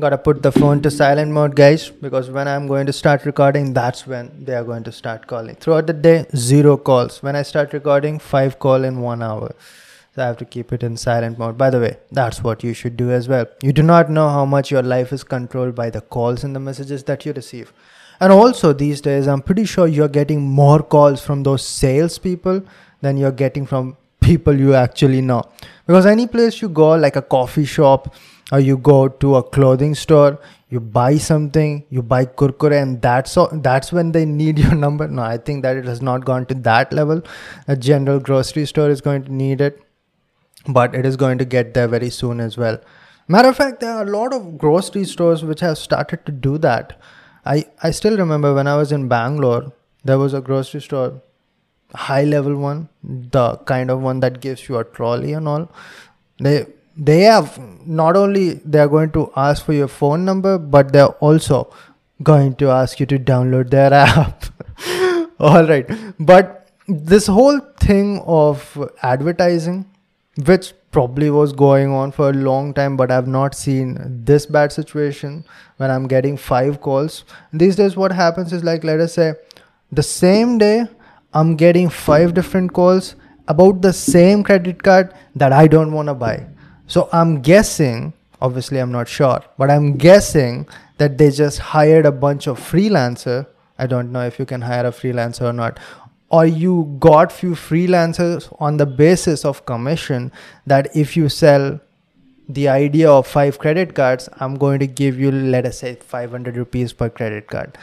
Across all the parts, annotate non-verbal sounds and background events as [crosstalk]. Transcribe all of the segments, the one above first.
Gotta put the phone to silent mode, guys, because when I'm going to start recording, that's when they are going to start calling. Throughout the day, zero calls. When I start recording, five call in one hour. So I have to keep it in silent mode. By the way, that's what you should do as well. You do not know how much your life is controlled by the calls and the messages that you receive. And also, these days, I'm pretty sure you're getting more calls from those salespeople than you're getting from people you actually know. Because any place you go, like a coffee shop, or you go to a clothing store you buy something you buy kurkure and that's all, that's when they need your [laughs] number? No i think that it has not gone to that level. A general grocery store is going to need it but it is going to get there very soon as well. Matter of fact there are a lot of grocery stores which have started to do that. I i still remember when i was in bangalore there was a grocery store high level one the kind of one that gives you a trolley and all. They they have not only they are going to ask for your phone number but they're also going to ask you to download their [laughs] app. All right. But this whole thing of advertising which probably was going on for a long time but i've not seen this bad situation when i'm getting five calls. These days what happens is like let us say the same day i'm getting five different calls about the same credit card that i don't want to buy so I'm guessing, obviously I'm not sure, but I'm guessing that they just hired a bunch of freelancer. I don't know if you can hire a freelancer or not. Or you got few freelancers on the basis of commission that if you sell the idea of five credit cards, I'm going to give you, let us say, 500 rupees per credit card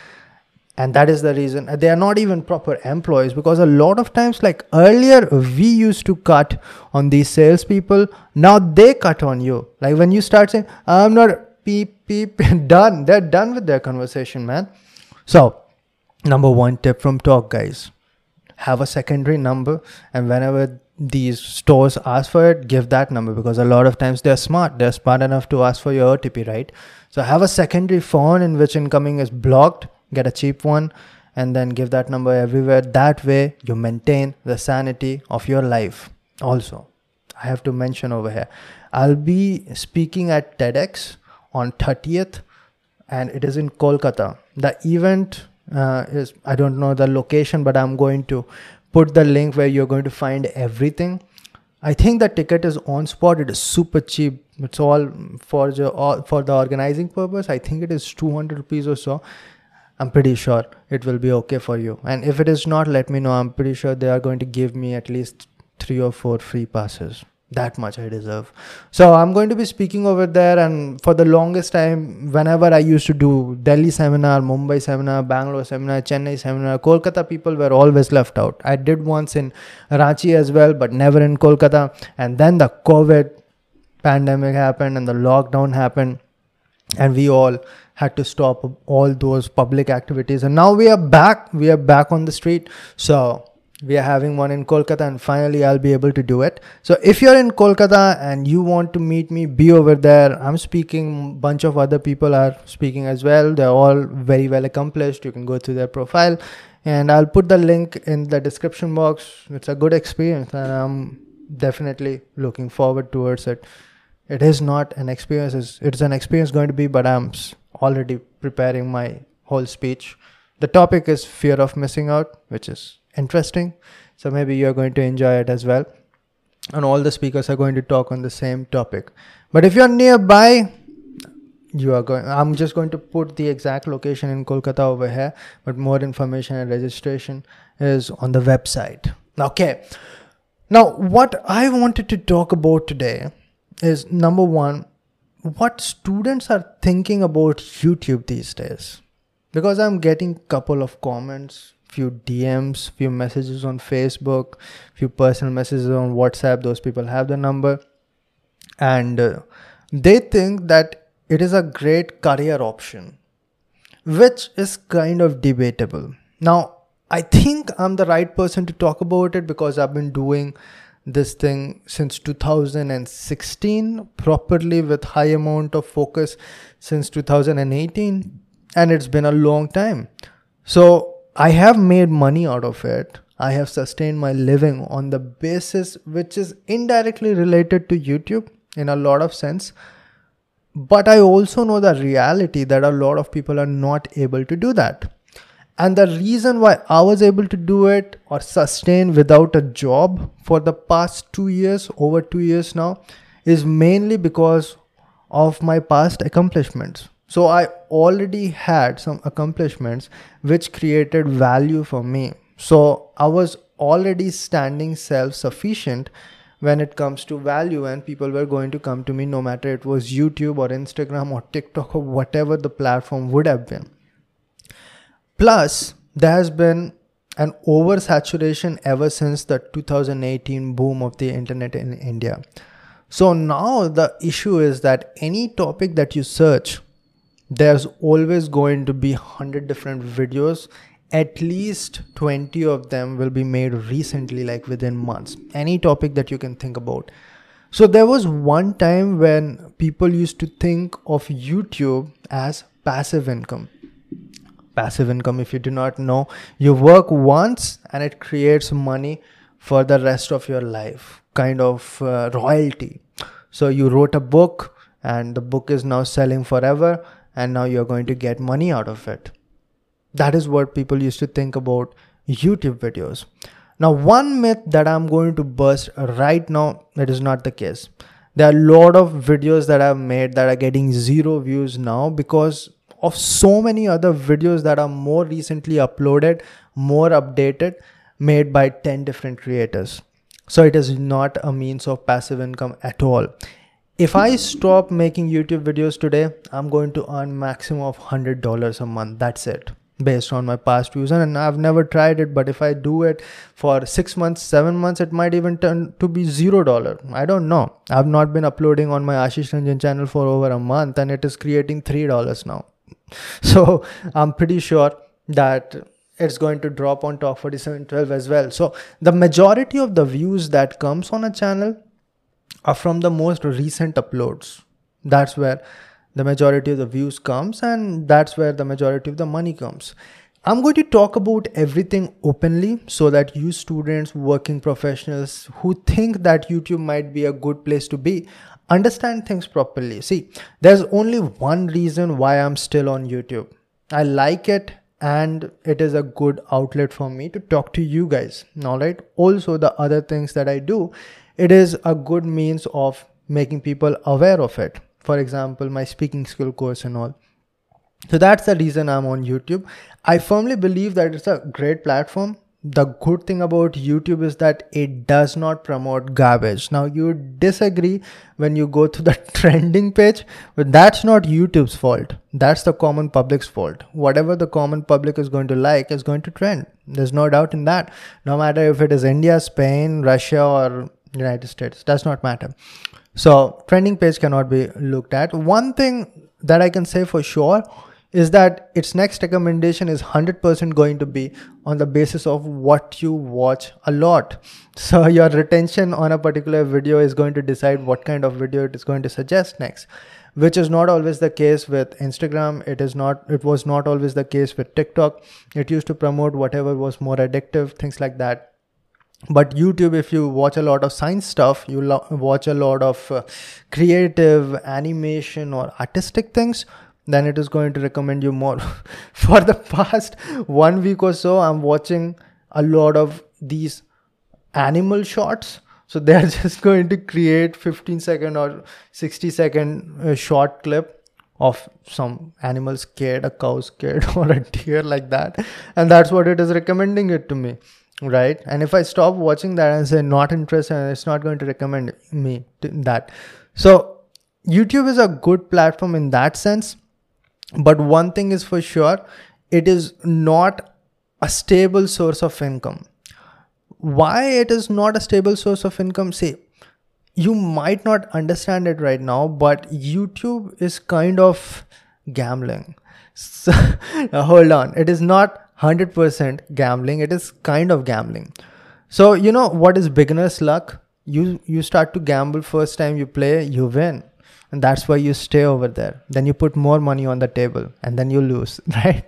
and that is the reason they are not even proper employees because a lot of times like earlier we used to cut on these salespeople. Now they cut on you. Like when you start saying i'm not peep peep [laughs] done. They're done with their conversation man. So number one tip from talk guys. Have a secondary number and whenever these stores ask for it give that number because a lot of times they're smart. They're smart enough to ask for your otp right? So have a secondary phone in which incoming is blocked get a cheap one and then give that number everywhere. That way you maintain the sanity of your life also. I have to mention over here. I'll be speaking at tedx on 30th and it is in kolkata. The event uh, is i don't know the location but i'm going to put the link where you're going to find everything. I think the ticket is on spot. It is super cheap. It's all for the for the organizing purpose. I think it is 200 rupees or so I'm pretty sure it will be okay for you. And if it is not, let me know. I'm pretty sure they are going to give me at least three or four free passes. That much I deserve. So I'm going to be speaking over there. And for the longest time, whenever I used to do Delhi seminar, Mumbai seminar, Bangalore seminar, Chennai seminar, Kolkata people were always left out. I did once in Ranchi as well, but never in Kolkata. And then the COVID pandemic happened and the lockdown happened. And we all had to stop all those public activities. And now we are back. We are back on the street. So we are having one in kolkata and finally i'll be able to do it. So if you're in kolkata and you want to meet me be over there. I'm speaking bunch of other people are speaking as well. They're all very well accomplished. You can go through their profile. And i'll put the link in the description box. It's a good experience and i'm definitely looking forward towards it. It is not an experience. It's, an experience going to be but i'm already preparing my whole speech. The topic is fear of missing out, which is interesting. So maybe you're going to enjoy it as well. And all the speakers are going to talk on the same topic. But if you're nearby, you are going i'm just going to put the exact location in kolkata over here but more information and registration is on the website okay now what i wanted to talk about today is number one what students are thinking about YouTube these days. Because I'm getting couple of comments, few DMs, few messages on Facebook, few personal messages on WhatsApp. Those people have the number, and uh, they think that it is a great career option, which is kind of debatable. Now, I think I'm the right person to talk about it because I've been doing this thing since 2016 properly with high amount of focus since 2018 and it's been a long time. So i have made money out of it. I have sustained my living on the basis which is indirectly related to youtube in a lot of sense. But I also know the reality that a lot of people are not able to do that. And the reason why I was able to do it or sustain without a job for the past two years, over two years now, is mainly because of my past accomplishments. So I already had some accomplishments which created value for me. So I was already standing self sufficient when it comes to value and people were going to come to me no matter it was youtube or instagram or tiktok or whatever the platform would have been plus there has been an oversaturation ever since the 2018 boom of the internet in india. So now the issue is that any topic that you search there's always going to be 100 different videos. At least 20 of them will be made recently like within months. Any topic that you can think about. So there was one time when people used to think of youtube as passive income passive income if you do not know you work once and it creates money for the rest of your life kind of uh, royalty so you wrote a book and the book is now selling forever and now you're going to get money out of it that is what people used to think about YouTube videos. Now, one myth that I'm going to burst right now, that is not the case. There are a lot of videos that I've made that are getting zero views now because of so many other videos that are more recently uploaded, more updated, made by 10 different creators. So it is not a means of passive income at all. If I stop making YouTube videos today, I'm going to earn maximum of $100 a month. That's it based on my past views and I've never tried it but if I do it for 6 months 7 months it might even turn to be 0 dollar I don't know I've not been uploading on my Ashish Ranjan channel for over a month and it is creating 3 dollars now [laughs] so I'm pretty sure that it's going to drop on Talk 4712 as well. So the majority of the views that comes on a channel are from the most recent uploads. That's where the majority of the views comes and that's where the majority of the money comes. I'm going to talk about everything openly so that you students working professionals who think that youtube might be a good place to be understand things properly. See there's only one reason why i'm still on youtube. I like it and it is a good outlet for me to talk to you guys. All right? Also the other things that i do it is a good means of making people aware of it. For example my speaking skill course and all. So that's the reason i'm on youtube. I firmly believe that it's a great platform the good thing about youtube is that it does not promote garbage. Now you disagree when you go to the [laughs] trending page but that's not youtube's fault. That's the common public's fault. Whatever the common public is going to like is going to trend. There's no doubt in that. No matter if it is india spain russia or united states does not matter. So trending page cannot be looked at. One thing that I can say for sure is that its next recommendation is 100% going to be on the basis of what you watch a lot. [laughs] So your retention on a particular video is going to decide what kind of video it is going to suggest next which is not always the case with Instagram. It is not, it was not always the case with TikTok. It used to promote whatever was more addictive, things like that but youtube if you watch a lot of science stuff you lo- watch a lot of uh, creative animation or artistic things then it is going to recommend you more. [laughs] For the past one week or so i'm watching a lot of these animal shots. So they're [laughs] just going to create 15 second or 60 second uh, short clip of some animal scared a cow scared [laughs] or a deer like that. And that's what it is recommending it to me right? And if i stop watching that and say not interested it's not going to recommend me that. So youtube is a good platform in that sense but one thing is for sure it is not a stable source of income. Why it is not a stable source of income? Say you might not understand it right now but youtube is kind of gambling. So [laughs] hold on. It is not 100% gambling. It is kind of gambling. So you know what is beginner's luck? You you start to gamble first time you play you win and that's why you stay over there. Then you put more money on the table and then you lose [laughs] right?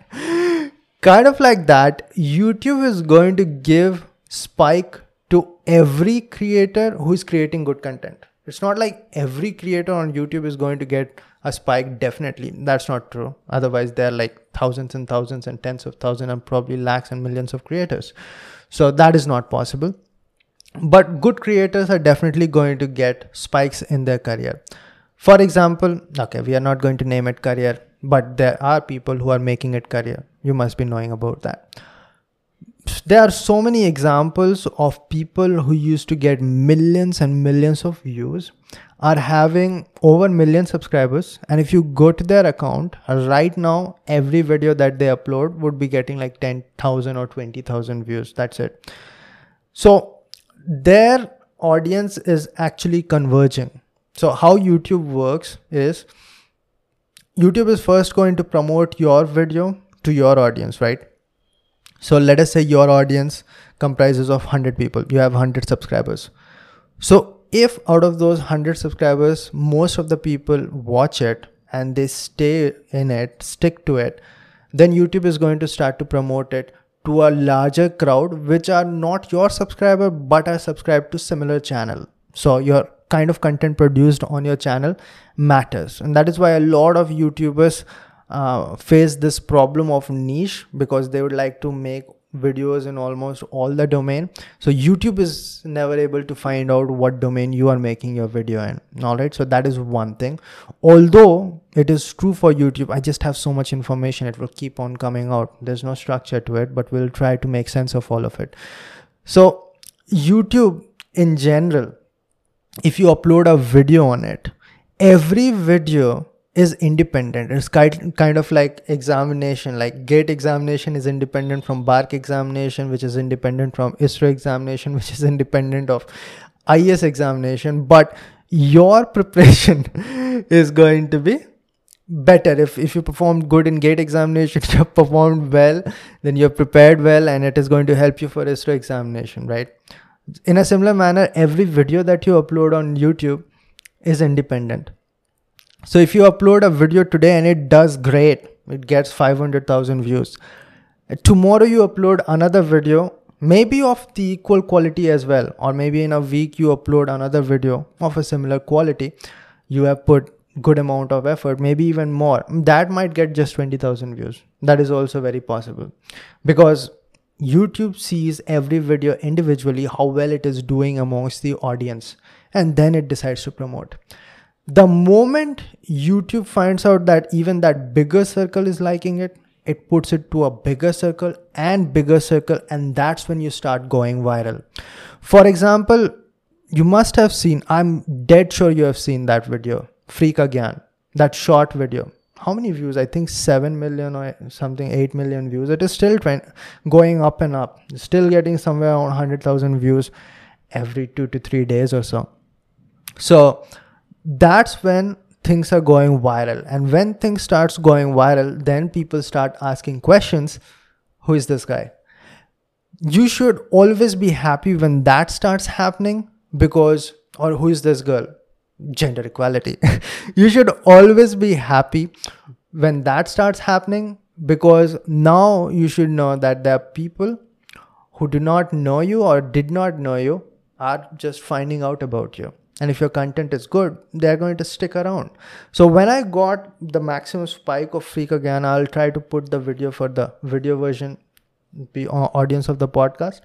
Kind of like that youtube is going to give spike to every creator who is creating good content. It's not like every creator on youtube is going to get a spike definitely. That's not true. Otherwise there are like thousands and thousands and tens of thousands and probably lakhs and millions of creators. So that is not possible. But good creators are definitely going to get spikes in their career for example okay we are not going to name it career but there are people who are making it career. You must be knowing about that. There are so many examples of people who used to get millions and millions of views are having over million subscribers and if you go to their account right now every video that they upload would be getting like 10,000 or 20,000 views. That's it. So their audience is actually converging so how youtube works is youtube is first going to promote your video to your audience right? So let us say your audience comprises of 100 people. You have 100 subscribers. So if out of those 100 subscribers most of the people watch it and they stay in it stick to it then youtube is going to start to promote it to a larger crowd which are not your subscriber but are subscribed to similar channel. So your kind of content produced on your channel matters. And that is why a lot of youtubers uh, face this problem of niche because they would like to make videos in almost all the domain. So youtube is never able to find out what domain you are making your video in. All right? So that is one thing. Although it is true for youtube i just have so much information. It will keep on coming out. There's no structure to it but we'll try to make sense of all of it. So youtube in general if you upload a video on it every video is independent. It's kind of like examination like gate examination is independent from BARC examination which is independent from isro examination [laughs] which is independent of is examination. But your [laughs] preparation [laughs] is going to be better. If if you performed good in gate examination you performed well then you're prepared well and it is going to help you for ISRO examination right in a similar manner every video that you upload on youtube is independent so if you upload a video today and it does great, it gets 500,000 views. Tomorrow you upload another video, maybe of the equal quality as well, or maybe in a week you upload another video of a similar quality. You have put good amount of effort, maybe even more. That might get just 20,000 views. That is also very possible because YouTube sees every video individually how well it is doing amongst the audience and then it decides to promote the moment YouTube finds out that even that bigger circle is liking it, it puts it to a bigger circle and bigger circle, and that's when you start going viral. For example, you must have seen, I'm dead sure you have seen that video, Freak Again, that short video. How many views? I think 7 million or something, 8 million views. It is still going up and up, still getting somewhere around 100,000 views every two to three days or so. So, that's when things are going viral and when things starts going viral then people start asking questions who is this guy you should always be happy when that starts happening because or who is this girl gender equality. [laughs] You should always be happy when that starts happening because now you should know that there are people who do not know you or did not know you are just finding out about you. And if your content is good they're going to stick around. So when i got the maximum spike of Freak again, i'll try to put the video for the video version the audience of the podcast.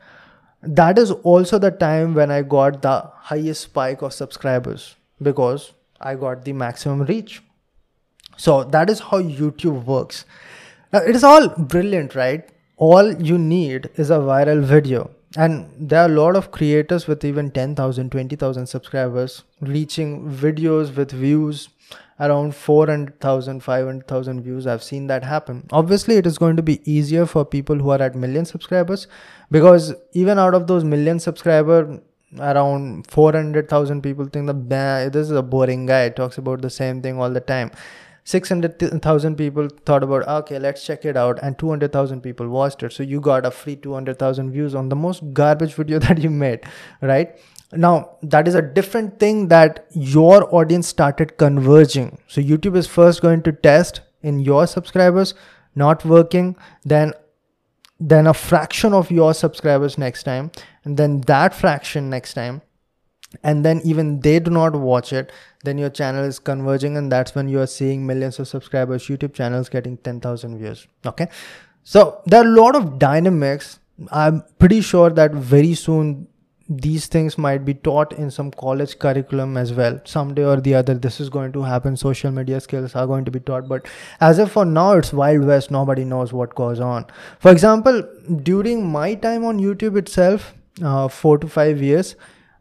That is also the time when i got the highest spike of subscribers because i got the maximum reach. So that is how youtube works. Now, it is all brilliant right? All you need is a viral video. And there are a lot of creators with even 10,000 20,000 subscribers reaching videos with views around 400,000 500,000 views. I've seen that happen. Obviously it is going to be easier for people who are at million subscribers because even out of those million subscriber around 400,000 people think that this is a boring guy talks about the same thing all the time. 600,000 people thought about okay let's check it out and 200,000 people watched it. So you got a free 200,000 views on the most garbage video [laughs] that you made right? Now that is a different thing that your audience started converging. So youtube is first going to test in your subscribers not working. Then then a fraction of your subscribers next time and then that fraction next time and then even they do not watch it then your channel is converging and that's when you are seeing millions of subscribers youtube channels getting 10000 views okay? So there are a lot of dynamics. I'm pretty sure that very soon these things might be taught in some college curriculum as well. Someday or the other this is going to happen. Social media skills are going to be taught. But as of for now it's wild west. Nobody knows what goes on. For example during my time on youtube itself uh, four to five years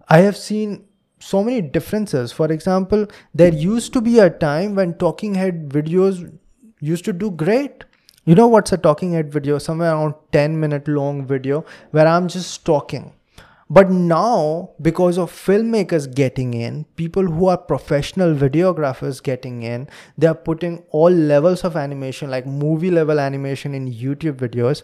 i have seen so many differences. For example there used to be a time when talking head videos used to do great. You know what's a talking head video? Somewhere around 10 minute long video where i'm just talking but now, because of filmmakers getting in, people who are professional videographers getting in, they are putting all levels of animation, like movie level animation in YouTube videos.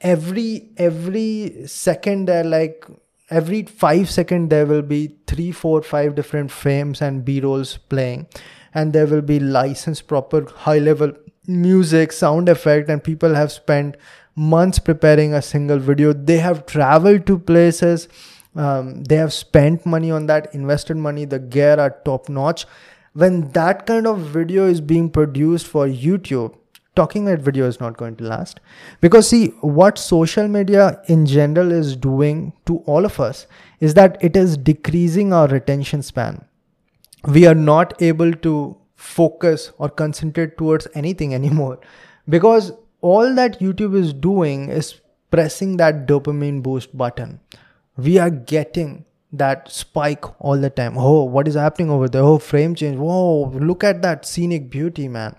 Every every second they're like every five second there will be three, four, five different frames and B-rolls playing. And there will be licensed proper high level music, sound effect, and people have spent months preparing a single video. They have traveled to places. Um, they have spent money on that, invested money. The gear are top notch. When that kind of video is being produced for YouTube, talking head video is not going to last. Because, see, what social media in general is doing to all of us is that it is decreasing our retention span. We are not able to focus or concentrate towards anything [laughs] anymore because all that YouTube is doing is pressing that dopamine boost button. We are getting that spike all the time. Oh, what is happening over there? Oh, frame change. Whoa, look at that scenic beauty, man.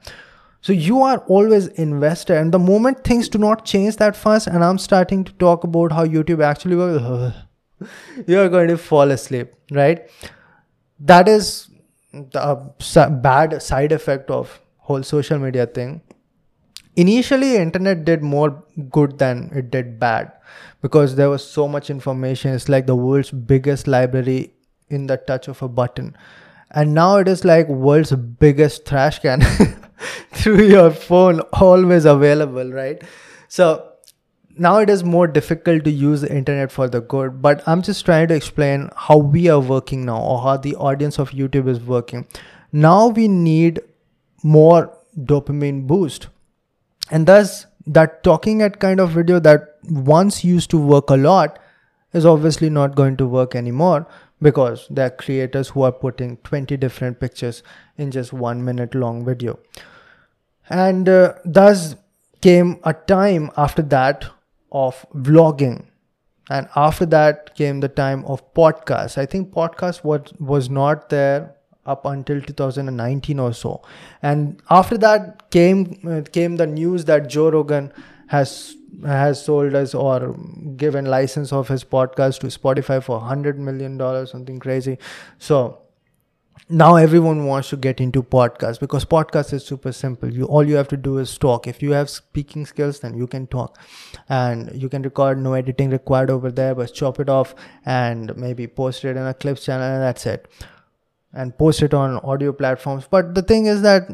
So you are always invested. And the moment things do not change that fast, and I'm starting to talk about how YouTube actually works, [laughs] you're going to fall asleep, right? That is the uh, bad side effect of whole social media thing initially internet did more good than it did bad because there was so much information. It's like the world's biggest library in the touch of a button. And now it is like world's biggest trash can [laughs] through your phone always available right? So now it is more difficult to use the internet for the good but i'm just trying to explain how we are working now or how the audience of youtube is working. Now we need more dopamine boost and thus that talking head kind of video that once used to work a lot is obviously not going to work anymore because there are creators who are putting 20 different pictures in just one minute long video. And uh, thus came a time after that of vlogging. And after that came the time of podcast i think podcast was was not there up until 2019 or so. And after that came uh, came the news that joe rogan has has sold us or given license of his podcast to spotify for 100 million dollars something crazy. So now everyone wants to get into podcast because podcast is super simple. You all you have to do is talk. If you have speaking skills then you can talk. And you can record no editing required over there but chop it off and maybe post it in a clips channel and that's it and post it on audio platforms. But the thing is that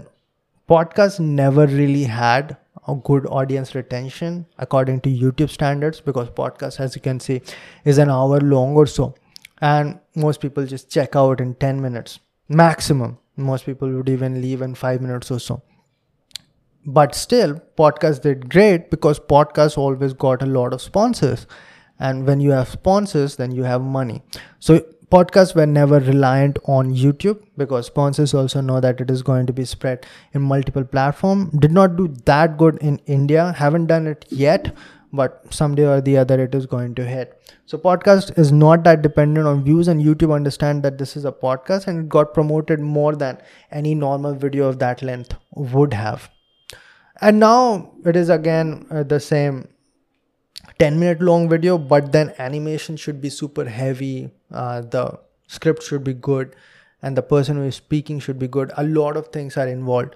podcasts never really had a good audience retention according to YouTube standards because podcast, as you can see, is an hour long or so. And most people just check out in 10 minutes maximum. Most people would even leave in five minutes or so. But still, podcasts did great because podcasts always got a lot of sponsors. And when you have sponsors, then you have money. So podcasts were never reliant on youtube because sponsors also know that it is going to be spread in multiple platforms did not do that good in india. Haven't done it yet but someday or the other it is going to hit. So podcast is not that dependent on views and youtube understand that this is a podcast and it got promoted more than any normal video of that length would have. And now it is again uh, the same 10 minute long video but then animation should be super heavy uh, the script should be good and the person who is speaking should be good. A lot of things are involved.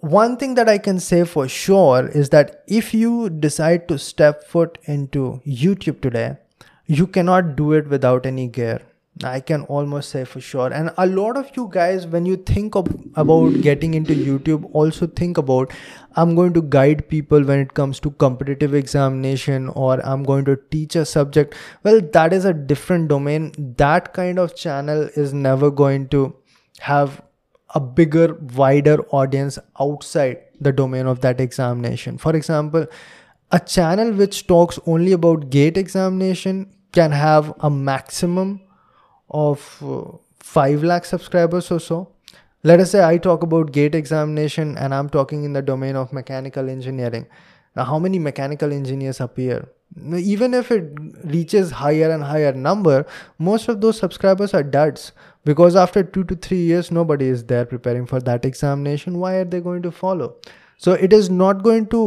One thing that i can say for sure is that if you decide to step foot into youtube today you cannot do it without any gear I can almost say for sure. And a lot of you guys, when you think of, about getting into YouTube, also think about I'm going to guide people when it comes to competitive examination or I'm going to teach a subject. Well, that is a different domain. That kind of channel is never going to have a bigger, wider audience outside the domain of that examination. For example, a channel which talks only about gate examination can have a maximum of uh, 5 lakh subscribers or so. Let us say i talk about gate examination and i'm talking in the domain of mechanical engineering. Now how many mechanical engineers appear? Even if it reaches higher and higher number most of those subscribers are duds. Because after 2 to 3 years nobody is there preparing for that examination. Why are they going to follow? So it is not going to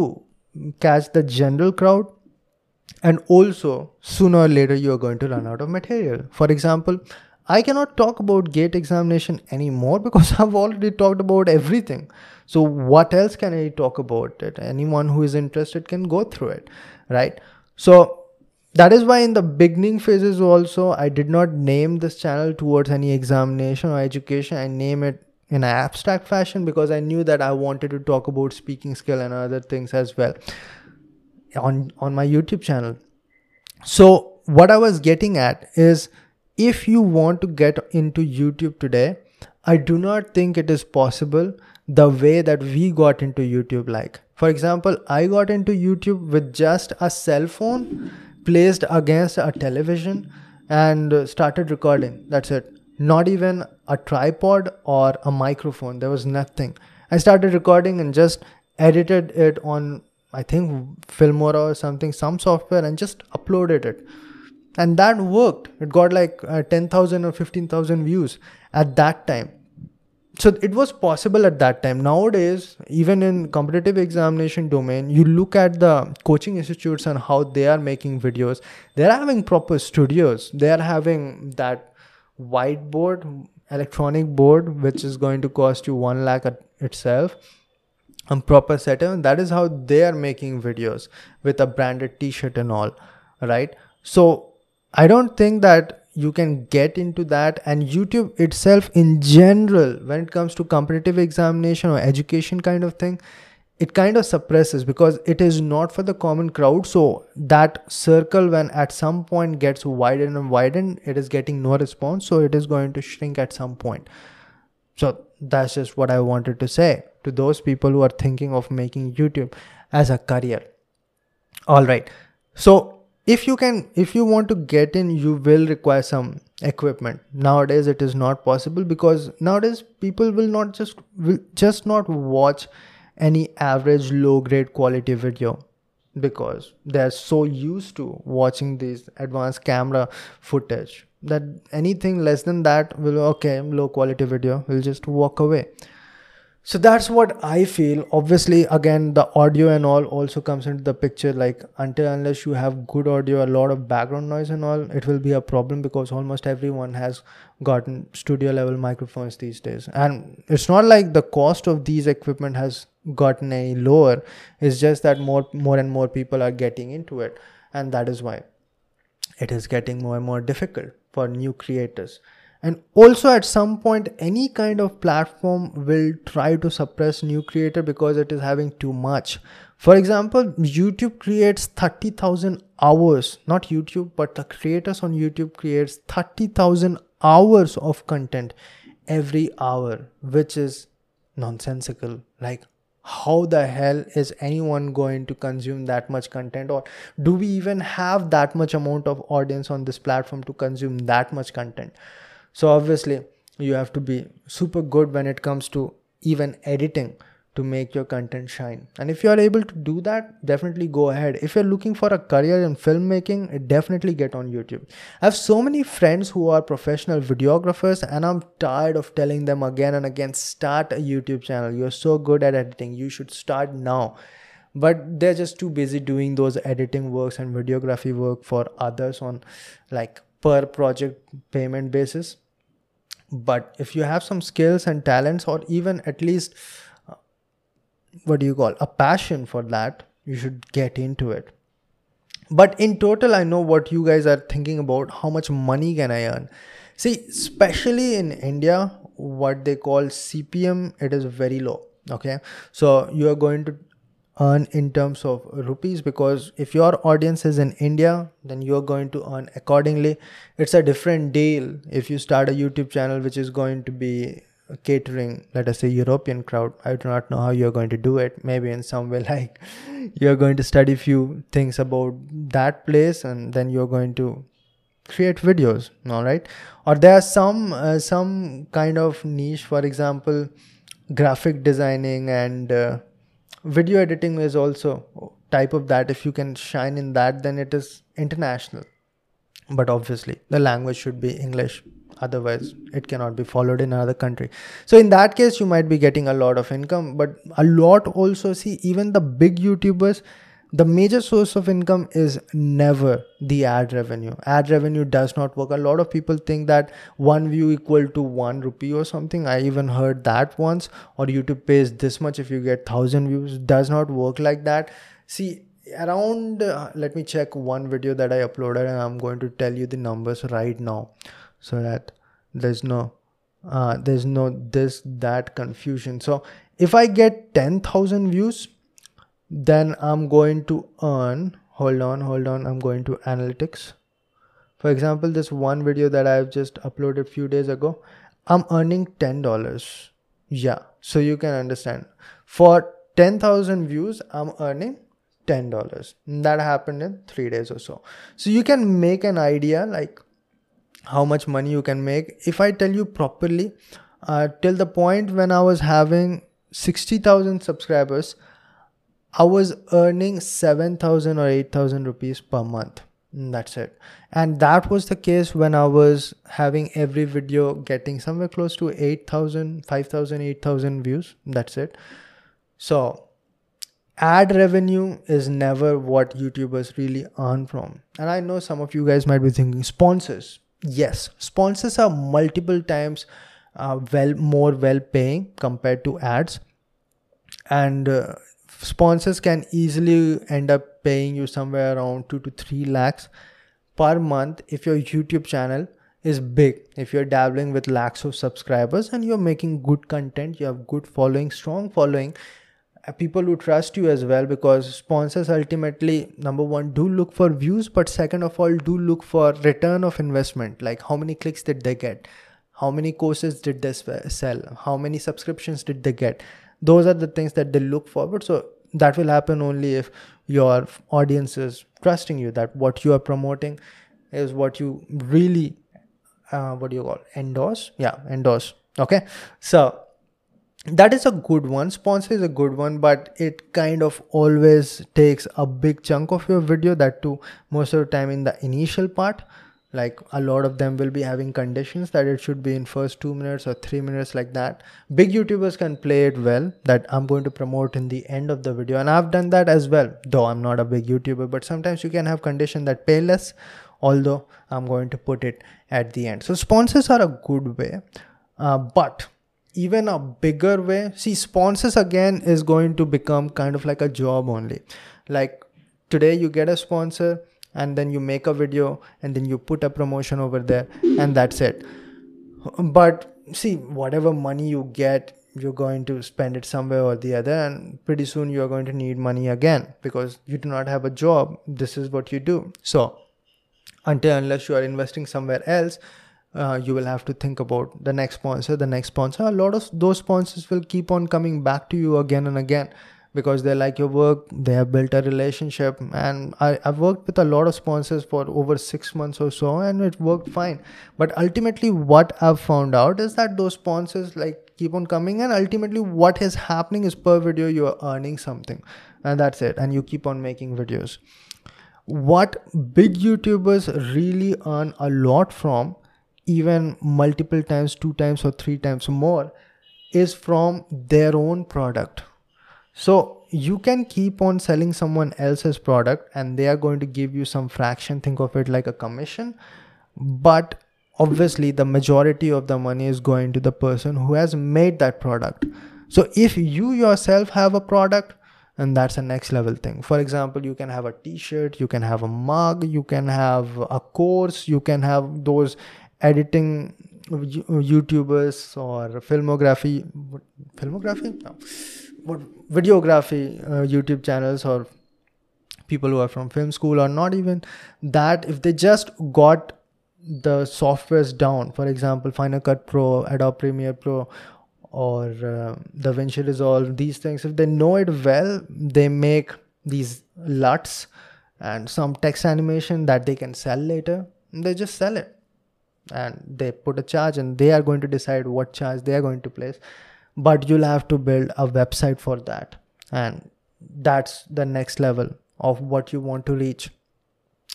catch the general crowd and also sooner or later you are going to run out of material. For example i cannot talk about gate examination anymore [laughs] because i've already talked about everything. So what else can i talk about it? Anyone who is interested can go through it right? So that is why in the beginning phases also i did not name this channel towards any examination or education. I name it in an abstract fashion because i knew that i wanted to talk about speaking skill and other things as well on on my youtube channel. So what i was getting at is if you want to get into youtube today i do not think it is possible the way that we got into youtube like for example i got into youtube with just a cell phone placed against a television and started recording. That's it. Not even a tripod or a microphone. There was nothing. I started recording and just edited it on I think Filmora or something, some software, and just uploaded it. And that worked. It got like uh, 10,000 or 15,000 views at that time. So it was possible at that time. Nowadays, even in competitive examination domain, you look at the coaching institutes and how they are making videos. They're having proper studios. They are having that whiteboard, electronic board, which is going to cost you one lakh itself a proper setup and that is how they are making videos with a branded t-shirt and all right? So i don't think that you can get into that and youtube itself in general when it comes to competitive examination or education kind of thing it kind of suppresses because it is not for the common crowd. So that circle when at some point gets widened and widened it is getting no response so it is going to shrink at some point. So that's just what i wanted to say to those people who are thinking of making YouTube as a career. All right. So if you can, if you want to get in, you will require some equipment. Nowadays, it is not possible because nowadays people will not just will just not watch any average low grade quality video because they're so used to watching these advanced camera footage that anything less than that will okay low quality video will just walk away so that's what i feel. Obviously again the audio and all also comes into the picture. Like until unless you have good audio a lot of background noise and all it will be a problem because almost everyone has gotten studio level microphones these days. And it's not like the cost of these equipment has gotten any lower. It's just that more more and more people are getting into it. And that is why it is getting more and more difficult for new creators and also at some point any kind of platform will try to suppress new creator because it is having too much. For example youtube creates 30000 hours. Not youtube but the creators on youtube creates 30000 hours of content every hour which is nonsensical. Like how the hell is anyone going to consume that much content? Or do we even have that much amount of audience on this platform to consume that much content so obviously you have to be super good when it comes to even editing to make your content shine. And if you are able to do that definitely go ahead. If you're looking for a career in filmmaking definitely get on youtube. I have so many friends who are professional videographers and i'm tired of telling them again and again start a youtube channel. You're so good at editing. You should start now. But they're just too busy doing those editing works and videography work for others on like per project payment basis but if you have some skills and talents or even at least uh, what do you call a passion for that you should get into it. But in total i know what you guys are thinking about how much money can i earn? See especially in india what they call cpm it is very low okay? So you are going to earn in terms of rupees because if your audience is in India, then you're going to earn accordingly. It's a different deal if you start a YouTube channel which is going to be catering, let us say, European crowd. I do not know how you're going to do it. Maybe in some way, [laughs] like you're going to study few things about that place and then you're going to create videos all right or there are some uh, some kind of niche for example graphic designing and uh, video editing is also type of that. If you can shine in that then it is international. But obviously the language should be english. Otherwise it cannot be followed in another country. So in that case you might be getting a lot of income. But a lot also see even the big youtubers the major source of income is never the ad revenue. Ad revenue does not work. A lot of people think that one view equal to one rupee or something. I even heard that once. Or youtube pays this much if you get 1000 views. Does not work like that. See around uh, let me check one video that i uploaded and i'm going to tell you the numbers right now so that there's no uh, there's no this that confusion. So if i get 10000 views then i'm going to earn hold on hold on i'm going to analytics. For example this one video that i've just uploaded few days ago i'm earning $10 yeah so you can understand. For 10000 views i'm earning $10 that happened in 3 days or so. So you can make an idea like how much money you can make. If i tell you properly uh, till the point when i was having 60000 subscribers I was earning 7,000 or 8,000 rupees per month. That's it. And that was the case when I was having every video getting somewhere close to 8,000, 5,000, 8,000 views. That's it. So, ad revenue is never what YouTubers really earn from. And I know some of you guys might be thinking sponsors. Yes, sponsors are multiple times uh, well more well paying compared to ads and uh, sponsors can easily end up paying you somewhere around 2 to 3 lakhs per month if your YouTube channel is big if you're dabbling with lakhs of subscribers and you're making good content you have good following strong following uh, people who trust you as well because sponsors ultimately number one do look for views but second of all do look for return of investment like how many clicks did they get? How many courses did they sell? How many subscriptions did they get those are the things that they look forward. So that will happen only if your audience is trusting you that what you are promoting is what you really uh, what do you call endorse? Yeah endorse. Okay? So that is a good one. Sponsor is a good one but it kind of always takes a big chunk of your video that too most of the time in the initial part like a lot of them will be having conditions that it should be in first two minutes or three minutes like that. Big youtubers can play it well that i'm going to promote in the end of the video. And i've done that as well though i'm not a big youtuber but sometimes you can have condition that pay less although i'm going to put it at the end. So sponsors are a good way uh, but even a bigger way see sponsors again is going to become kind of like a job only. Like today you get a sponsor and then you make a video and then you put a promotion over there and that's it. But see whatever money you get you're going to spend it somewhere or the other and pretty soon you're going to need money again because you do not have a job. This is what you do. So until unless you are investing somewhere else uh, you will have to think about the next sponsor the next sponsor. A lot of those sponsors will keep on coming back to you again and again because they like your work they have built a relationship and I, i've worked with a lot of sponsors for over six months or so and it worked fine. But ultimately what i've found out is that those sponsors like keep on coming and ultimately what is happening is per video you are earning something and that's it and you keep on making videos. What big youtubers really earn a lot from even multiple times two times or three times more is from their own product so you can keep on selling someone else's product and they are going to give you some fraction. Think of it like a commission. But obviously the majority of the money is going to the person who has made that product. So if you yourself have a product, and that's a next level thing for example you can have a t-shirt you can have a mug you can have a course you can have those editing YouTubers or filmography, filmography, no, what videography uh, YouTube channels or people who are from film school or not even that if they just got the softwares down for example final cut pro adobe premiere pro or uh, davinci resolve these things if they know it well they make these luts and some text animation that they can sell later they just sell it. And they put a charge and they are going to decide what charge they are going to place but you'll have to build a website for that. And that's the next level of what you want to reach.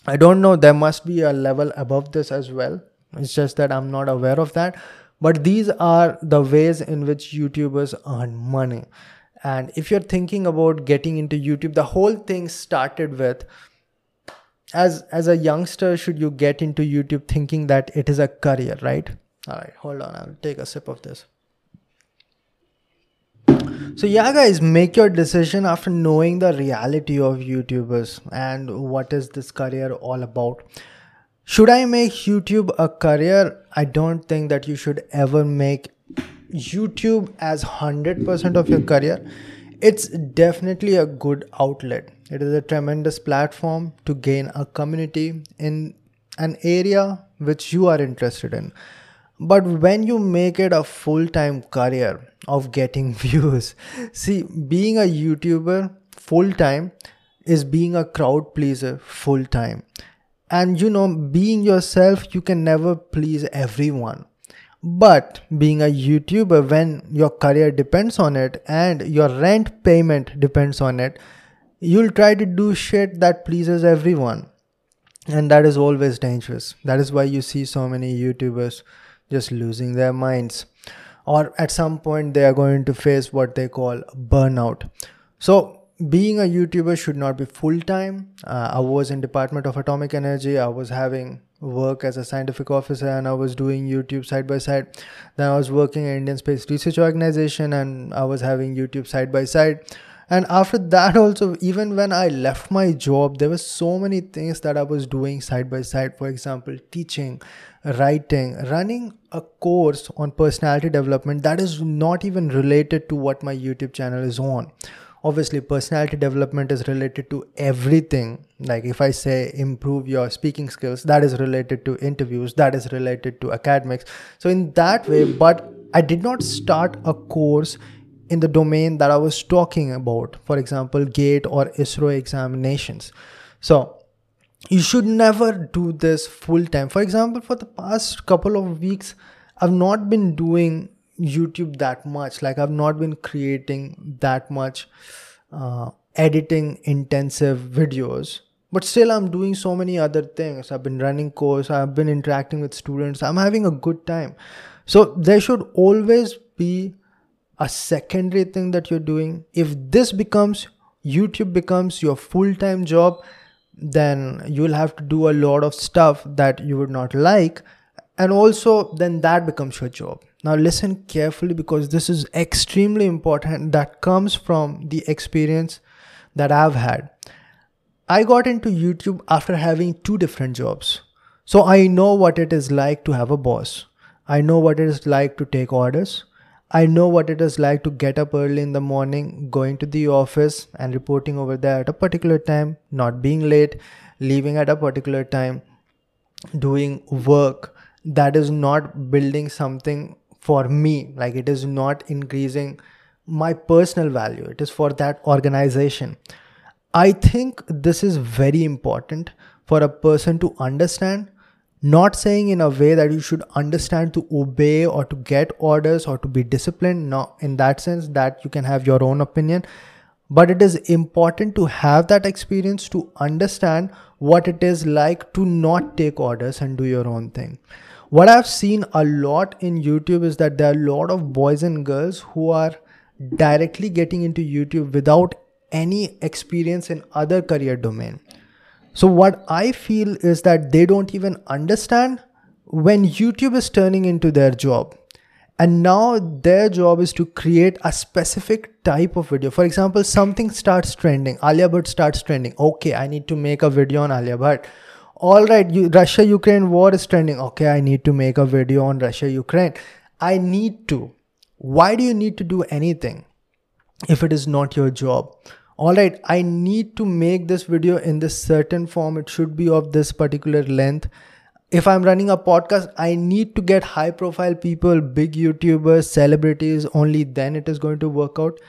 I don't know there must be a level above this as well. It's just that i'm not aware of that. But these are the ways in which youtubers earn money. And if you're thinking about getting into youtube the whole thing started with as as a youngster should you get into youtube thinking that it is a career right? All right hold on i'll take a sip of this so yeah guys make your decision after knowing the reality of youtubers and what is this career all about. Should i make youtube a career? I don't think that you should ever make youtube as 100% of your career. It's definitely a good outlet. It is a tremendous platform to gain a community in an area which you are interested in. But when you make it a full time career of getting [laughs] views, see, being a YouTuber full time is being a crowd pleaser full time. And you know, being yourself, you can never please everyone. But being a YouTuber, when your career depends on it and your rent payment depends on it, you'll try to do shit that pleases everyone and that is always dangerous that is why you see so many youtubers just losing their minds. Or at some point they are going to face what they call burnout. So being a youtuber should not be full time uh, i was in department of atomic energy. I was having work as a scientific officer and i was doing youtube side by side. Then i was working in indian space research organization and i was having youtube side by side and after that also even when i left my job there were so many things that i was doing side by side. For example teaching writing running a course on personality development that is not even related to what my youtube channel is on. Obviously personality development is related to everything. Like if i say improve your speaking skills that is related to interviews that is related to academics. So in that way but i did not start a course in the domain that I was talking about, for example, GATE or ISRO examinations. So you should never do this full time. For example, for the past couple of weeks, I've not been doing YouTube that much. Like I've not been creating that much uh, editing intensive videos. But still, I'm doing so many other things. I've been running course. I've been interacting with students. I'm having a good time. So there should always be a secondary thing that you're doing. If this becomes youtube becomes your full-time job then you'll have to do a lot of stuff that you would not like. And also then that becomes your job. Now listen carefully because this is extremely important that comes from the experience that i've had. I got into youtube after having two different jobs. So i know what it is like to have a boss. I know what it is like to take orders I know what it is like to get up early in the morning, going to the office and reporting over there at a particular time, not being late, leaving at a particular time, doing work. That is not building something for me, like it is not increasing my personal value, it is for that organization. I think this is very important for a person to understand not saying in a way that you should understand to obey or to get orders or to be disciplined no in that sense that you can have your own opinion. But it is important to have that experience to understand what it is like to not take orders and do your own thing. What i've seen a lot in youtube is that there are a lot of boys and girls who are directly getting into youtube without any experience in other career domain so, what I feel is that they don't even understand when YouTube is turning into their job. And now their job is to create a specific type of video. For example, something starts trending, Alia Bhatt starts trending. Okay, I need to make a video on Alia Bhatt. all right, you, Russia Ukraine war is trending. Okay, I need to make a video on Russia Ukraine. I need to. Why do you need to do anything if it is not your job? All right, I need to make this video in this certain form. It should be of this particular length. If I'm running a podcast, I need to get high profile people, big YouTubers, celebrities. Only then it is going to work out.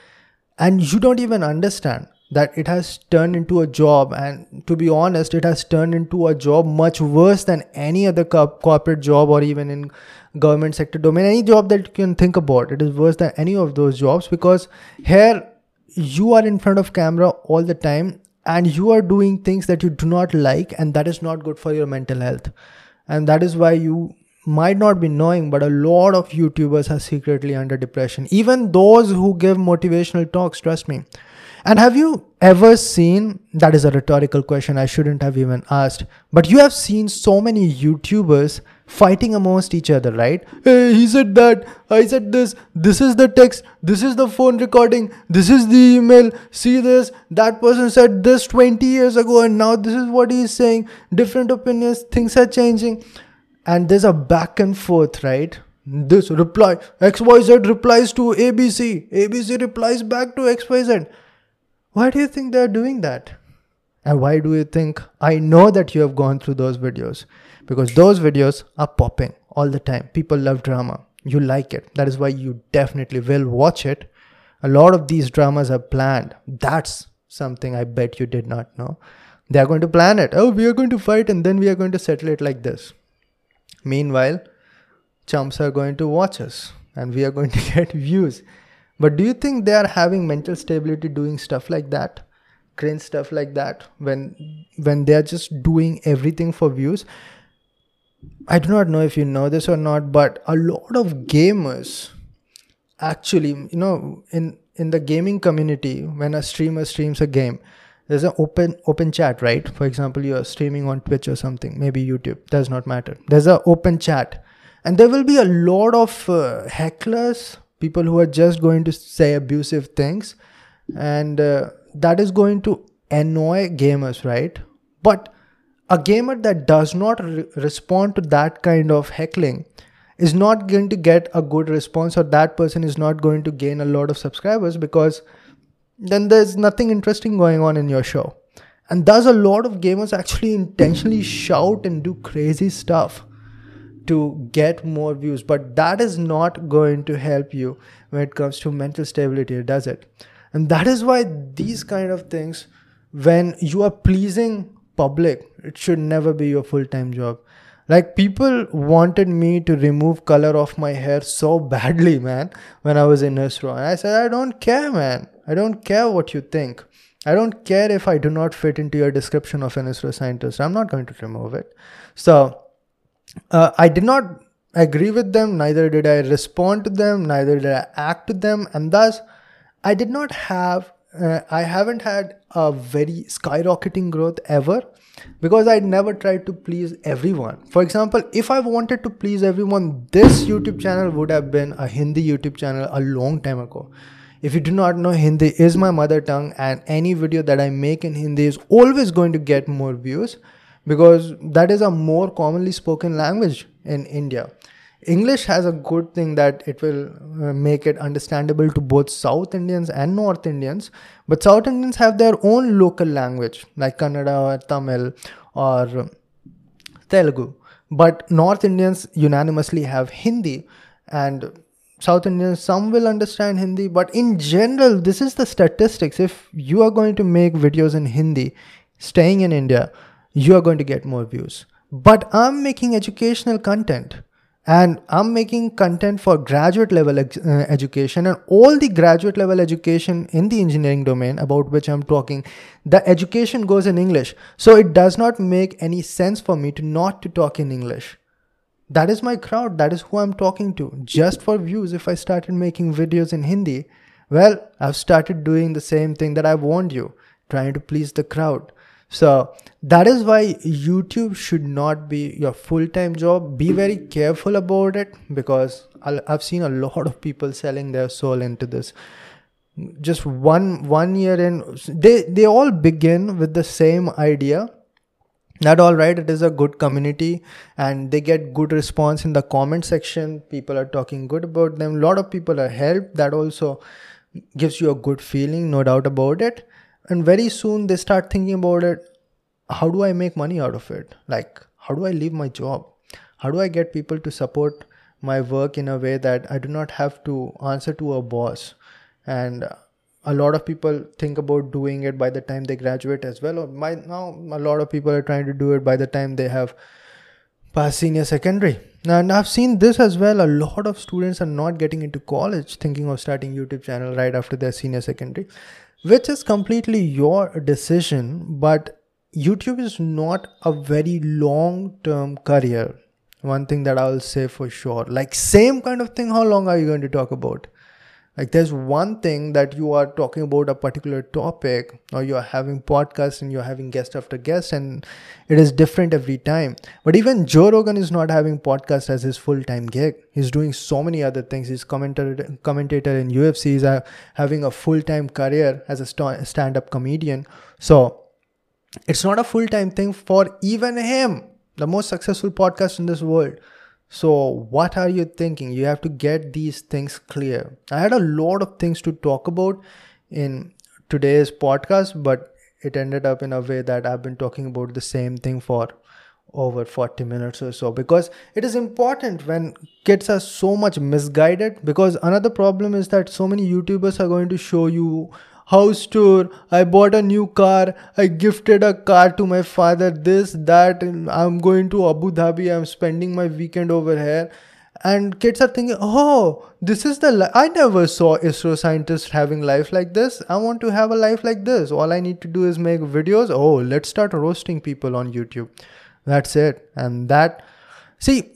And you don't even understand that it has turned into a job and to be honest it has turned into a job much worse than any other co- corporate job or even in government sector domain any job that you can think about it is worse than any of those jobs because here you are in front of camera all the time and you are doing things that you do not like and that is not good for your mental health. And that is why you might not be knowing but a lot of youtubers are secretly under depression. Even those who give motivational talks trust me and have you ever seen that is a rhetorical question I shouldn't have even asked, but you have seen so many YouTubers fighting amongst each other, right? Hey, he said that, I said this, this is the text, this is the phone recording, this is the email, see this, that person said this 20 years ago, and now this is what he is saying. Different opinions, things are changing, and there's a back and forth, right? This reply, XYZ replies to ABC, ABC replies back to XYZ why do you think they're doing that? And why do you think I know that you have gone through those videos? Because those videos are popping all the time. People love drama. You like it. That is why you definitely will watch it. A lot of these dramas are planned. That's something I bet you did not know. They are going to plan it. Oh, we are going to fight and then we are going to settle it like this. Meanwhile, chumps are going to watch us and we are going to [laughs] get views. But do you think they are having mental stability doing stuff like that? Cringe stuff like that when when they are just doing everything for views? I do not know if you know this or not, but a lot of gamers actually, you know, in in the gaming community, when a streamer streams a game, there's an open open chat, right? For example, you're streaming on Twitch or something, maybe YouTube, does not matter. There's an open chat, and there will be a lot of uh, hecklers people who are just going to say abusive things and uh, that is going to annoy gamers right? But a gamer that does not re- respond to that kind of heckling is not going to get a good response or that person is not going to gain a lot of subscribers because then there's nothing interesting going on in your show. And thus a lot of gamers actually intentionally shout and do crazy stuff to get more views but that is not going to help you when it comes to mental stability does it? And that is why these kind of things when you are pleasing public it should never be your full-time job. Like people wanted me to remove color of my hair so badly man when i was in isro and i said i don't care man. I don't care what you think. I don't care if i do not fit into your description of an scientist. I'm not going to remove it. So uh, I did not agree with them, neither did I respond to them, neither did I act to them, and thus I did not have, uh, I haven't had a very skyrocketing growth ever because I never tried to please everyone. For example, if I wanted to please everyone, this YouTube channel would have been a Hindi YouTube channel a long time ago. If you do not know, Hindi is my mother tongue, and any video that I make in Hindi is always going to get more views because that is a more commonly spoken language in India. English has a good thing that it will uh, make it understandable to both South Indians and North Indians, but South Indians have their own local language like Kannada or Tamil or Telugu. But North Indians unanimously have Hindi and South Indians, some will understand Hindi, but in general, this is the statistics. If you are going to make videos in Hindi, staying in India, you are going to get more views. But I'm making educational content and I'm making content for graduate level uh, education and all the graduate level education in the engineering domain about which I'm talking, the education goes in English. So it does not make any sense for me to not to talk in English. That is my crowd. That is who I'm talking to. Just for views, if I started making videos in Hindi, well, I've started doing the same thing that I warned you, trying to please the crowd. So that is why YouTube should not be your full time job. Be very careful about it because I've seen a lot of people selling their soul into this. Just one one year in, they they all begin with the same idea, not all right it is a good community and they get good response in the comment section people are talking good about them a lot of people are helped that also gives you a good feeling no doubt about it and very soon they start thinking about it how do i make money out of it? Like how do i leave my job? How do i get people to support my work in a way that i do not have to answer to a boss? And a lot of people think about doing it by the time they graduate as well or now a lot of people are trying to do it by the time they have passed senior secondary. And i've seen this as well. A lot of students are not getting into college thinking of starting youtube channel right after their senior secondary which is completely your decision but youtube is not a very long term career. One thing that i'll say for sure like same kind of thing how long are you going to talk about like there's one thing that you are talking about a particular topic or you're having podcasts and you're having guest after guest and it is different every time. But even joe rogan is not having podcast as his full-time gig. He's doing so many other things. He's commentator commentator in ufc he's uh, having a full-time career as a st- stand-up comedian. So it's not a full-time thing for even him the most successful podcast in this world so, what are you thinking? You have to get these things clear. I had a lot of things to talk about in today's podcast, but it ended up in a way that I've been talking about the same thing for over 40 minutes or so because it is important when kids are so much misguided because another problem is that so many youtubers are going to show you house tour i bought a new car i gifted a car to my father this that i'm going to abu dhabi i'm spending my weekend over here. And kids are thinking oh this is the i never saw isro scientists having life like this. I want to have a life like this. All i need to do is make videos. Oh let's start roasting people on youtube. That's it. And that see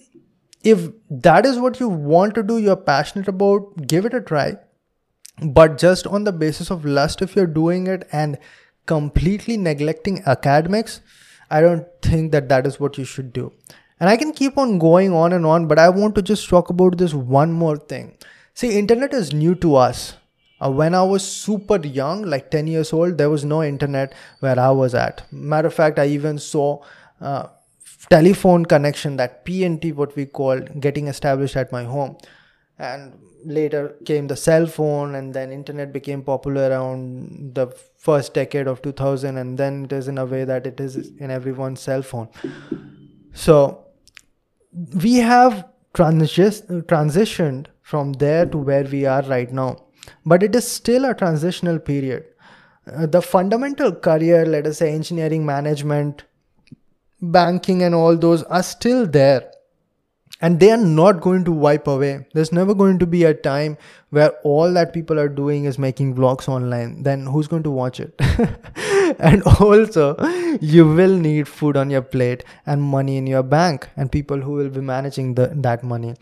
if that is what you want to do you're passionate about give it a try but just on the basis of lust if you're doing it and completely neglecting academics i don't think that that is what you should do. And i can keep on going on and on but i want to just talk about this one more thing. See internet is new to us. Uh, when i was super young like 10 years old there was no internet where i was at. Matter of fact i even saw uh, telephone connection that pnt what we call getting established at my home and later came the cell phone and then internet became popular around the first decade of 2000 and then it is in a way that it is in everyone's cell phone. So we have transi- transitioned from there to where we are right now. But it is still a transitional period. Uh, the fundamental career let us say engineering management banking and all those are still there and they are not going to wipe away. There's never going to be a time where all that people are doing is making vlogs online. Then who's going to watch it? [laughs] And also you will need food on your plate and money in your bank and people who will be managing the, that money.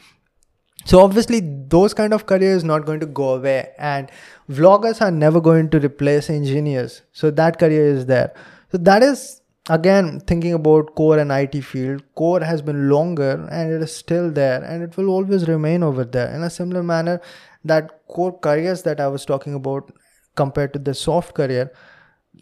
So obviously those kind of careers not going to go away. And vloggers are never going to replace engineers. So that career is there. So that is again thinking about core and it field core has been longer and it is still there and it will always remain over there in a similar manner that core careers that i was talking about compared to the soft career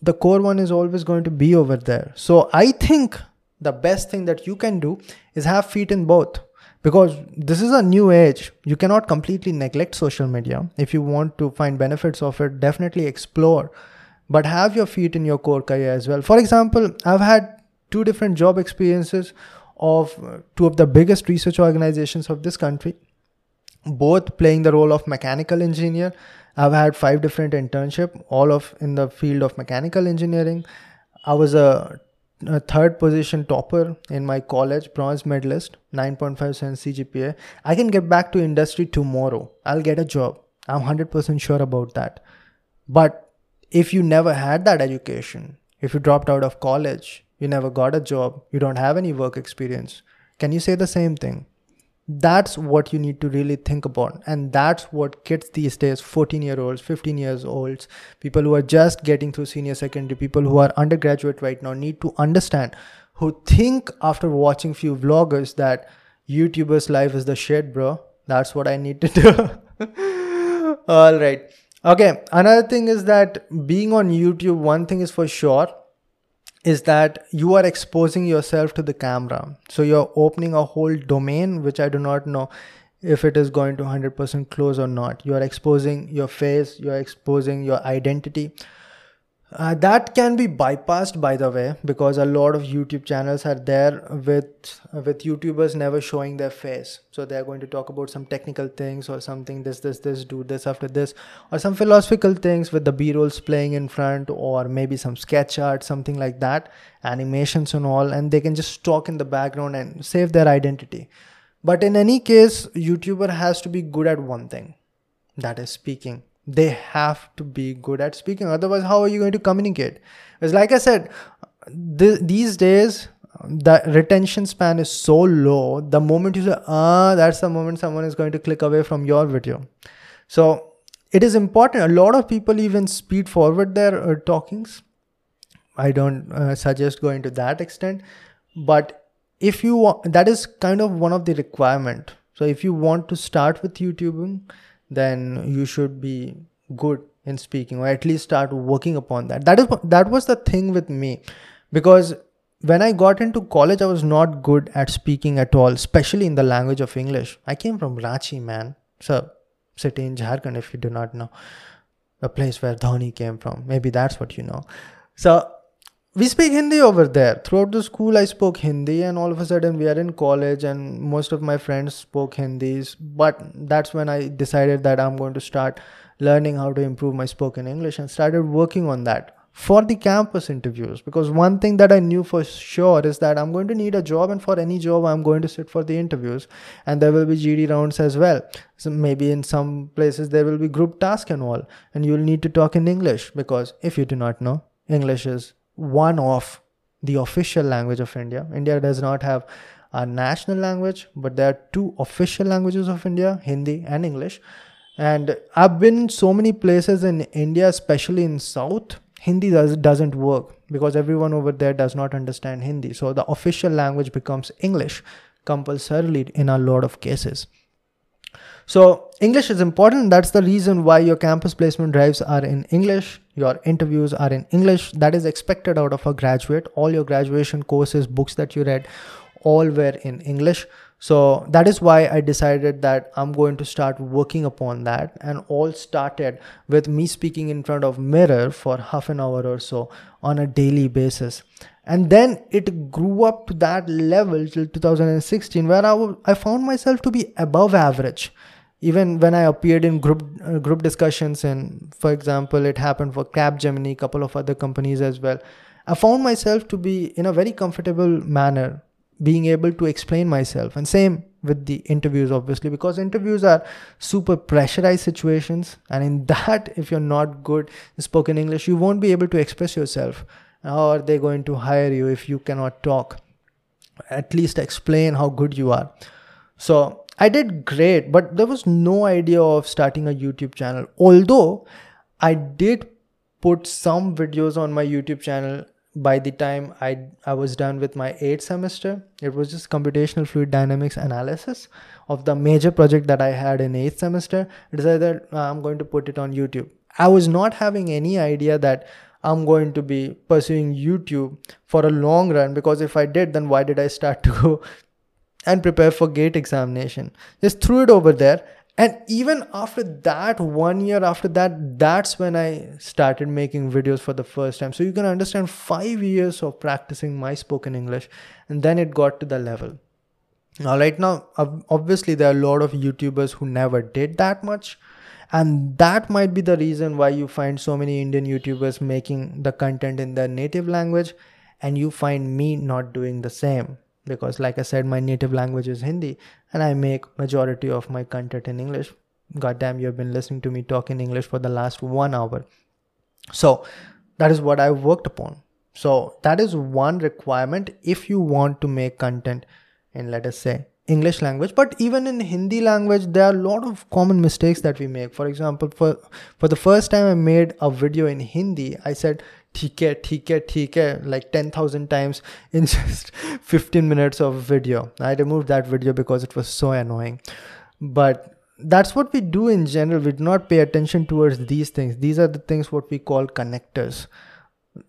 the core one is always going to be over there. So i think the best thing that you can do is have feet in both because this is a new age. You cannot completely neglect social media. If you want to find benefits of it definitely explore but have your feet in your core career as well. For example, I've had two different job experiences of uh, two of the biggest research organizations of this country, both playing the role of mechanical engineer. I've had five different internship, all of in the field of mechanical engineering. I was a, a third position topper in my college, bronze medalist, 9.57 CGPA. I can get back to industry tomorrow. I'll get a job. I'm 100% sure about that. But if you never had that education, if you dropped out of college, you never got a job, you don't have any work experience, can you say the same thing? That's what you need to really think about. And that's what kids these days, 14 year olds, 15 years olds, people who are just getting through senior secondary, people who are undergraduate right now need to understand, who think after watching few vloggers that YouTuber's life is the shit, bro. That's what I need to do. [laughs] All right. Okay, another thing is that being on YouTube, one thing is for sure is that you are exposing yourself to the camera. So you're opening a whole domain, which I do not know if it is going to 100% close or not. You are exposing your face, you're exposing your identity. Uh, that can be bypassed by the way because a lot of youtube channels are there with with youtubers never showing their face. So they're going to talk about some technical things or something this this this do this after this or some philosophical things with the b-rolls playing in front or maybe some sketch art something like that animations and all and they can just talk in the background and save their identity. But in any case youtuber has to be good at one thing that is speaking they have to be good at speaking. Otherwise how are you going to communicate? It's like i said th- these days the retention span is so low the moment you say ah that's the moment someone is going to click away from your video. So it is important. A lot of people even speed forward their uh, talkings. I don't uh, suggest going to that extent. But if you want that is kind of one of the requirement. So if you want to start with youtubing then you should be good in speaking or at least start working upon that. That is that was the thing with me. Because when i got into college i was not good at speaking at all especially in the language of english. I came from ranchi man. So city in jharkhand if you do not know. A place where dhoni came from. Maybe that's what you know. So we speak Hindi over there. Throughout the school, I spoke Hindi, and all of a sudden, we are in college, and most of my friends spoke Hindi. But that's when I decided that I'm going to start learning how to improve my spoken English and started working on that for the campus interviews. Because one thing that I knew for sure is that I'm going to need a job, and for any job, I'm going to sit for the interviews, and there will be GD rounds as well. So maybe in some places, there will be group task and all, and you'll need to talk in English because if you do not know, English is one of the official language of India. India does not have a national language, but there are two official languages of India Hindi and English. And I've been so many places in India, especially in South. Hindi does, doesn't work because everyone over there does not understand Hindi. So the official language becomes English compulsorily in a lot of cases. So English is important. That's the reason why your campus placement drives are in English. Your interviews are in English. That is expected out of a graduate. All your graduation courses, books that you read, all were in English. So that is why I decided that I'm going to start working upon that and all started with me speaking in front of mirror for half an hour or so on a daily basis. And then it grew up to that level till 2016 where I, w- I found myself to be above average even when I appeared in group uh, group discussions, and for example, it happened for Capgemini, a couple of other companies as well. I found myself to be in a very comfortable manner, being able to explain myself, and same with the interviews, obviously, because interviews are super pressurized situations, and in [laughs] that, if you're not good in spoken English, you won't be able to express yourself. How are they going to hire you if you cannot talk? At least explain how good you are. So I did great, but there was no idea of starting a YouTube channel. Although I did put some videos on my YouTube channel by the time I I was done with my eighth semester. It was just computational fluid dynamics analysis of the major project that I had in eighth semester. I decided uh, I'm going to put it on YouTube. I was not having any idea that I'm going to be pursuing YouTube for a long run because if I did, then why did I start [laughs] to go and prepare for gate examination. Just threw it over there. And even after that one year after that that's when i started making videos for the first time. So you can understand 5 years of practicing my spoken english and then it got to the level. Now right now obviously there are a lot of youtubers who never did that much. And that might be the reason why you find so many indian youtubers making the content in their native language and you find me not doing the same because like i said my native language is hindi and i make majority of my content in english. God damn you have been listening to me talk in english for the last one hour. So that is what i worked upon. So that is one requirement if you want to make content in let us say english language. But even in hindi language there are a lot of common mistakes that we make. For example for for the first time i made a video in hindi. I said ठीक है ठीक है ठीक है like 10000 times [laughs] in just 15 minutes of video i removed that video because it was so annoying but that's what we do in general we do not pay attention towards these things these are the things what we call connectors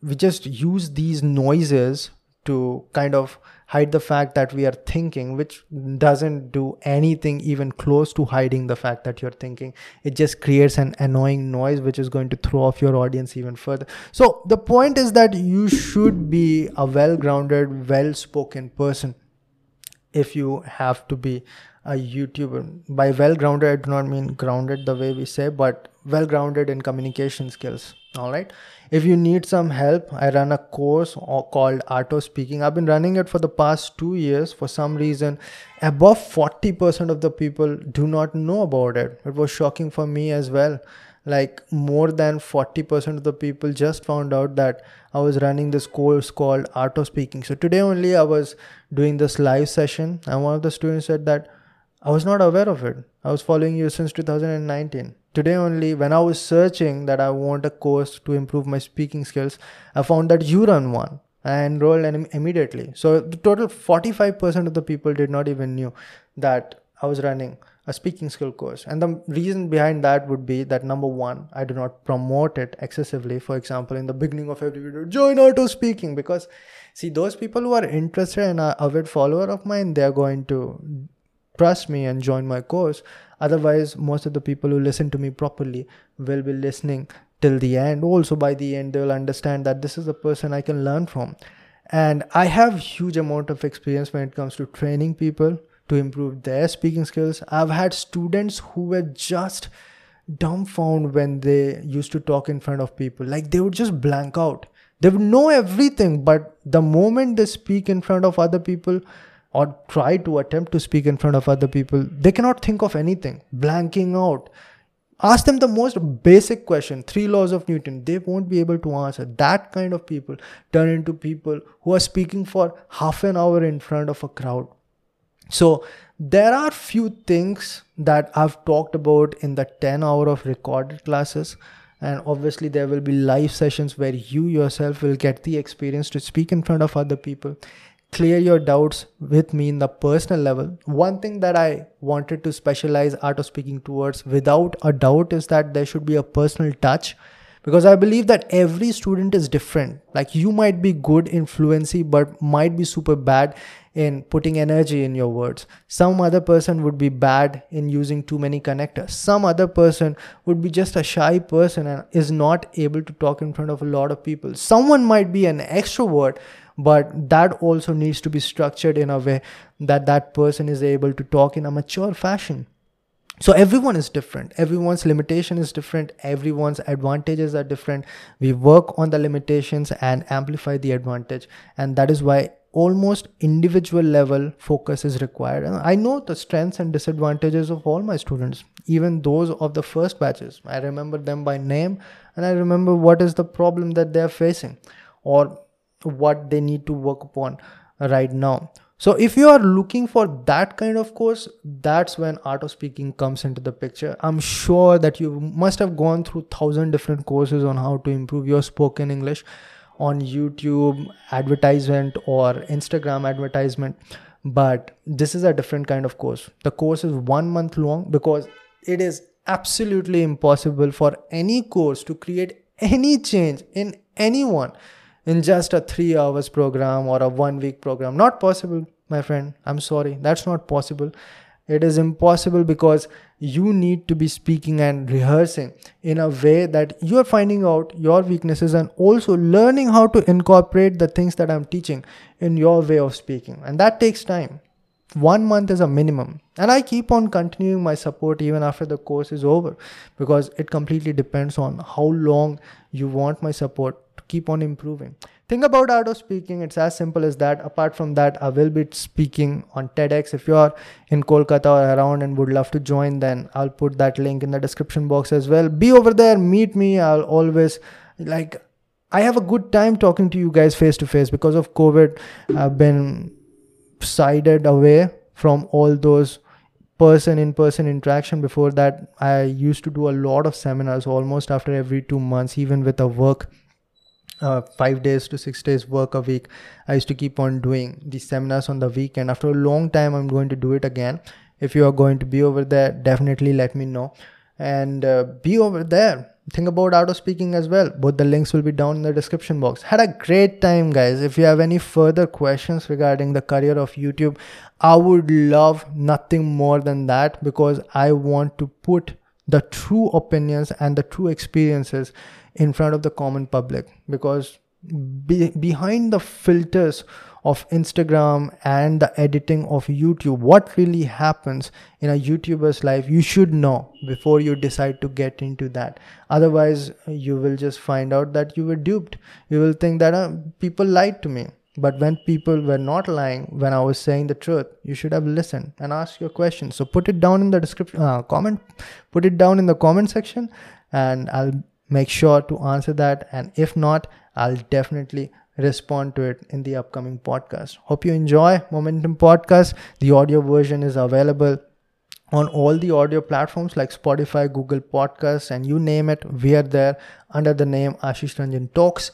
we just use these noises to kind of hide the fact that we are thinking, which doesn't do anything even close to hiding the fact that you're thinking. It just creates an annoying noise, which is going to throw off your audience even further. So, the point is that you should be a well grounded, well spoken person if you have to be a YouTuber. By well grounded, I do not mean grounded the way we say, but well grounded in communication skills. All right if you need some help i run a course called art of speaking. I've been running it for the past two years. For some reason above 40% of the people do not know about it. It was shocking for me as well. Like more than 40% of the people just found out that i was running this course called art of speaking. So today only i was doing this live session and one of the students said that i was not aware of it. I was following you since 2019 today only when i was searching that i want a course to improve my speaking skills i found that you run one i enrolled in immediately. So the total 45% of the people did not even knew that i was running a speaking skill course. And the reason behind that would be that number one i do not promote it excessively. For example in the beginning of every video join art of speaking because see those people who are interested and are avid follower of mine they are going to trust me and join my course. Otherwise most of the people who listen to me properly will be listening till the end. Also by the end they'll understand that this is a person i can learn from. And i have huge amount of experience when it comes to training people to improve their speaking skills. I've had students who were just dumbfounded when they used to talk in front of people. Like they would just blank out. They would know everything but the moment they speak in front of other people or try to attempt to speak in front of other people, they cannot think of anything, blanking out. Ask them the most basic question, three laws of Newton. They won't be able to answer. That kind of people turn into people who are speaking for half an hour in front of a crowd. So there are few things that I've talked about in the 10 hour of recorded classes and obviously there will be live sessions where you yourself will get the experience to speak in front of other people clear your doubts with me in the personal level. One thing that I wanted to specialize art of speaking towards without a doubt is that there should be a personal touch because I believe that every student is different. Like you might be good in fluency, but might be super bad in putting energy in your words. Some other person would be bad in using too many connectors. Some other person would be just a shy person and is not able to talk in front of a lot of people. Someone might be an extrovert but that also needs to be structured in a way that that person is able to talk in a mature fashion. So everyone is different. Everyone's limitation is different. Everyone's advantages are different. We work on the limitations and amplify the advantage. And that is why almost individual level focus is required. And i know the strengths and disadvantages of all my students even those of the first batches. I remember them by name and i remember what is the problem that they are facing. Or what they need to work upon right now. So if you are looking for that kind of course that's when art of speaking comes into the picture. I'm sure that you must have gone through thousand different courses on how to improve your spoken english on youtube advertisement or instagram advertisement but this is a different kind of course. The course is one month long because it is absolutely impossible for any course to create any change in anyone in just a three hours program or a one week program. Not possible, my friend. I'm sorry. That's not possible. It is impossible because you need to be speaking and rehearsing in a way that you're finding out your weaknesses and also learning how to incorporate the things that I'm teaching in your way of speaking. And that takes time. One month is a minimum. And I keep on continuing my support even after the course is over because it completely depends on how long you want my support keep on improving. Think about art of speaking. It's as simple as that. Apart from that, I will be speaking on TEDx. If you are in Kolkata or around and would love to join, then I'll put that link in the description box as well. Be over there, meet me. I'll always like I have a good time talking to you guys face to face because of COVID. I've been sided away from all those person in person interaction before that i used to do a lot of seminars almost after every 2 months even with a work uh, five days to six days work a week. I used to keep on doing these seminars on the weekend after a long time i'm going to do it again. If you are going to be over there definitely let me know. And uh, be over there. Think about art of speaking as well. Both the links will be down in the description box. Had a great time guys. If you have any further questions regarding the career of youtube i would love nothing more than that because i want to put the true opinions and the true experiences in front of the common public because be, behind the filters of Instagram and the editing of YouTube, what really happens in a YouTuber's life, you should know before you decide to get into that. Otherwise, you will just find out that you were duped. You will think that uh, people lied to me. But when people were not lying, when I was saying the truth, you should have listened and asked your question. So put it down in the description, uh, comment, put it down in the comment section, and I'll make sure to answer that. And if not, I'll definitely respond to it in the upcoming podcast. Hope you enjoy Momentum Podcast. The audio version is available on all the audio platforms like Spotify, Google Podcasts, and you name it. We are there under the name Ashish Ranjan Talks.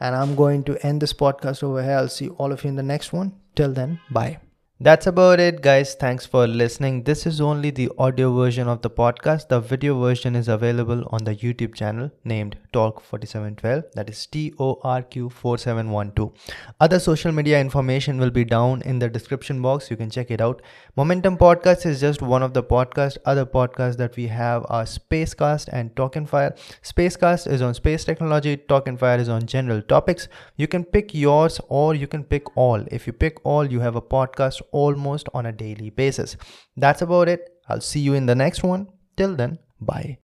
And I'm going to end this podcast over here. I'll see all of you in the next one. Till then, bye. That's about it, guys. Thanks for listening. This is only the audio version of the podcast. The video version is available on the YouTube channel named Torq4712. That is T O R Q 4712. Other social media information will be down in the description box. You can check it out. Momentum Podcast is just one of the podcast. Other podcasts that we have are Spacecast and Talk and Fire. Spacecast is on space technology. Talk and Fire is on general topics. You can pick yours or you can pick all. If you pick all, you have a podcast almost on a daily basis. That's about it. I'll see you in the next one. Till then, bye.